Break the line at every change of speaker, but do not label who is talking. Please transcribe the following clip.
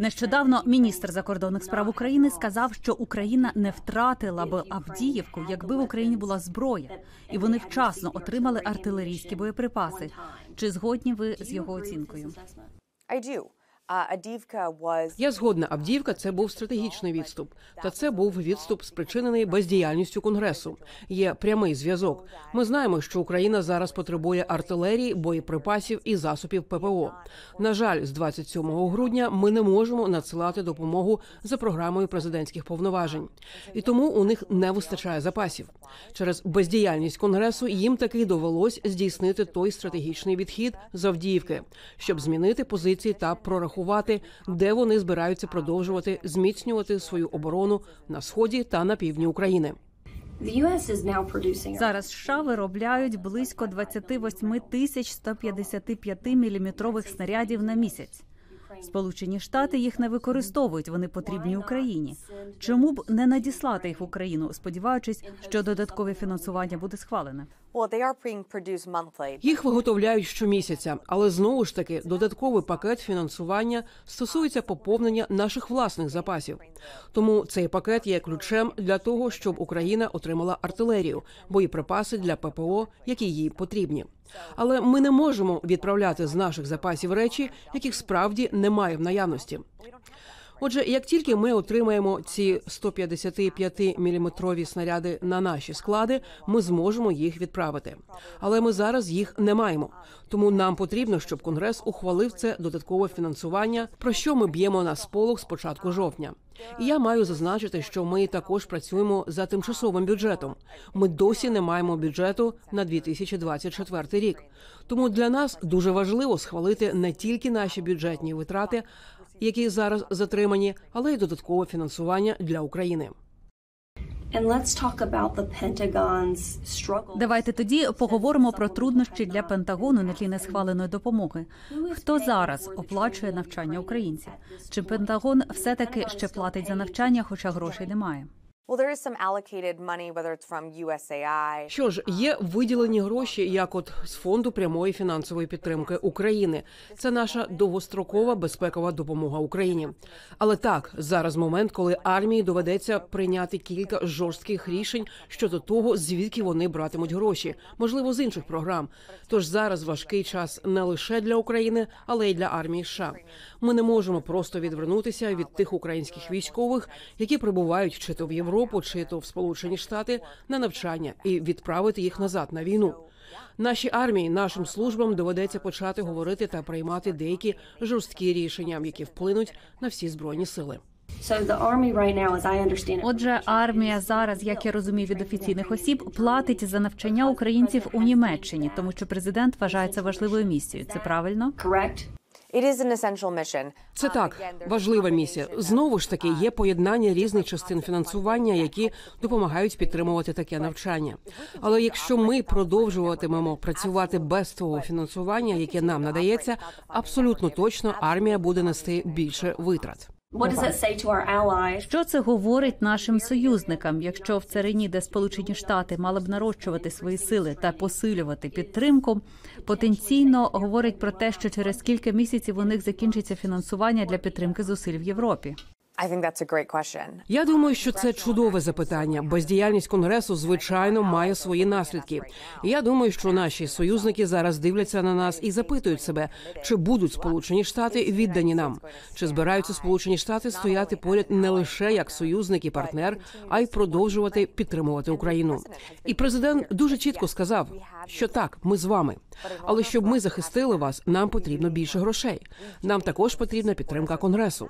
Нещодавно міністр закордонних справ України сказав, що Україна не втратила б Авдіївку, якби в Україні була зброя, і вони вчасно отримали артилерійські боєприпаси. Чи згодні ви з його оцінкою?
Я згодна, Авдіївка це був стратегічний відступ, та це був відступ, спричинений бездіяльністю конгресу. Є прямий зв'язок. Ми знаємо, що Україна зараз потребує артилерії, боєприпасів і засобів ППО. На жаль, з 27 грудня ми не можемо надсилати допомогу за програмою президентських повноважень, і тому у них не вистачає запасів. Через бездіяльність конгресу їм таки довелось здійснити той стратегічний відхід з Авдіївки, щоб змінити позиції та прорахувати, де вони збираються продовжувати зміцнювати свою оборону на сході та на півдні України.
Зараз США виробляють близько 28 тисяч 155 міліметрових снарядів на місяць. Сполучені Штати їх не використовують. Вони потрібні Україні. Чому б не надіслати їх в Україну, сподіваючись, що додаткове фінансування буде схвалене?
Їх виготовляють щомісяця, але знову ж таки додатковий пакет фінансування стосується поповнення наших власних запасів. Тому цей пакет є ключем для того, щоб Україна отримала артилерію, боєприпаси для ППО, які їй потрібні. Але ми не можемо відправляти з наших запасів речі, яких справді немає в наявності. Отже, як тільки ми отримаємо ці 155 міліметрові снаряди на наші склади, ми зможемо їх відправити. Але ми зараз їх не маємо. Тому нам потрібно, щоб конгрес ухвалив це додаткове фінансування, про що ми б'ємо на сполох з початку жовтня. І я маю зазначити, що ми також працюємо за тимчасовим бюджетом. Ми досі не маємо бюджету на 2024 рік. Тому для нас дуже важливо схвалити не тільки наші бюджетні витрати, які зараз затримані, але й додаткове фінансування для України.
Давайте тоді поговоримо про труднощі для Пентагону на тлі несхваленої допомоги. Хто зараз оплачує навчання українців? Чи Пентагон все таки ще платить за навчання, хоча грошей немає?
Що ж, є виділені гроші, як от з фонду прямої фінансової підтримки України. Це наша довгострокова безпекова допомога Україні. Але так зараз момент, коли армії доведеться прийняти кілька жорстких рішень щодо того, звідки вони братимуть гроші, можливо, з інших програм. Тож зараз важкий час не лише для України, але й для армії США. Ми не можемо просто відвернутися від тих українських військових, які прибувають чи то в Європу, чи то в Сполучені Штати на навчання і відправити їх назад на війну. Нашій армії, нашим службам доведеться почати говорити та приймати деякі жорсткі рішення, які вплинуть на всі збройні сили.
Отже, армія зараз, як я розумію від офіційних осіб, платить за навчання українців у Німеччині, тому що президент вважає це важливою місією. Це правильно?
Це так важлива місія. Знову ж таки, є поєднання різних частин фінансування, які допомагають підтримувати таке навчання. Але якщо ми продовжуватимемо працювати без того фінансування, яке нам надається, абсолютно точно армія буде нести більше витрат.
Що це говорить нашим союзникам, якщо в царині, де Сполучені Штати мали б нарощувати свої сили та посилювати підтримку, потенційно говорить про те, що через кілька місяців у них закінчиться фінансування для підтримки зусиль в Європі.
Я думаю, що це чудове запитання. Бездіяльність конгресу, звичайно, має свої наслідки. Я думаю, що наші союзники зараз дивляться на нас і запитують себе, чи будуть Сполучені Штати віддані нам, чи збираються Сполучені Штати стояти поряд не лише як союзник і партнер, а й продовжувати підтримувати Україну. І президент дуже чітко сказав, що так, ми з вами. Але щоб ми захистили вас, нам потрібно більше грошей. Нам також потрібна підтримка конгресу.